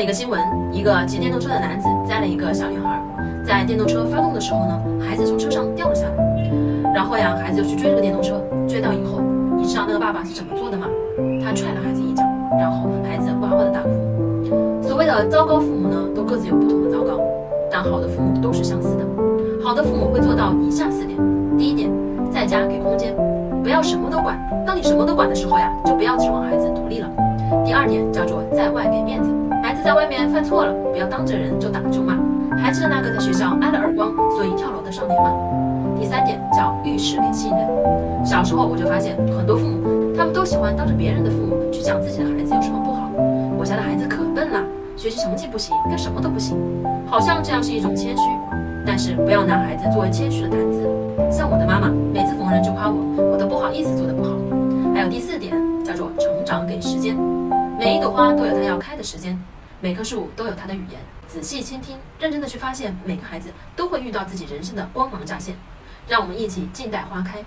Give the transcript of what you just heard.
一个新闻，一个骑电动车的男子载了一个小女孩，在电动车发动的时候呢，孩子从车上掉了下来，然后呀，孩子就去追这个电动车，追到以后，你知道那个爸爸是怎么做的吗？他踹了孩子一脚，然后孩子哇哇的大哭。所谓的糟糕父母呢，都各自有不同的糟糕，但好的父母都是相似的。好的父母会做到以下四点：第一点，在家给空间，不要什么都管。当你什么都管的时候呀，就不要指望孩子独立了。第二点叫做在外给面子。在外面犯错了，不要当着人就打就骂，还记得那个在学校挨了耳光，所以跳楼的少年吗？第三点叫遇事给信任。小时候我就发现很多父母，他们都喜欢当着别人的父母去讲自己的孩子有什么不好。我家的孩子可笨了，学习成绩不行，干什么都不行，好像这样是一种谦虚。但是不要拿孩子作为谦虚的谈资。像我的妈妈，每次逢人就夸我，我都不好意思做的不好。还有第四点叫做成长给时间。每一朵花都有它要开的时间。每棵树都有它的语言，仔细倾听，认真的去发现，每个孩子都会遇到自己人生的光芒乍现。让我们一起静待花开。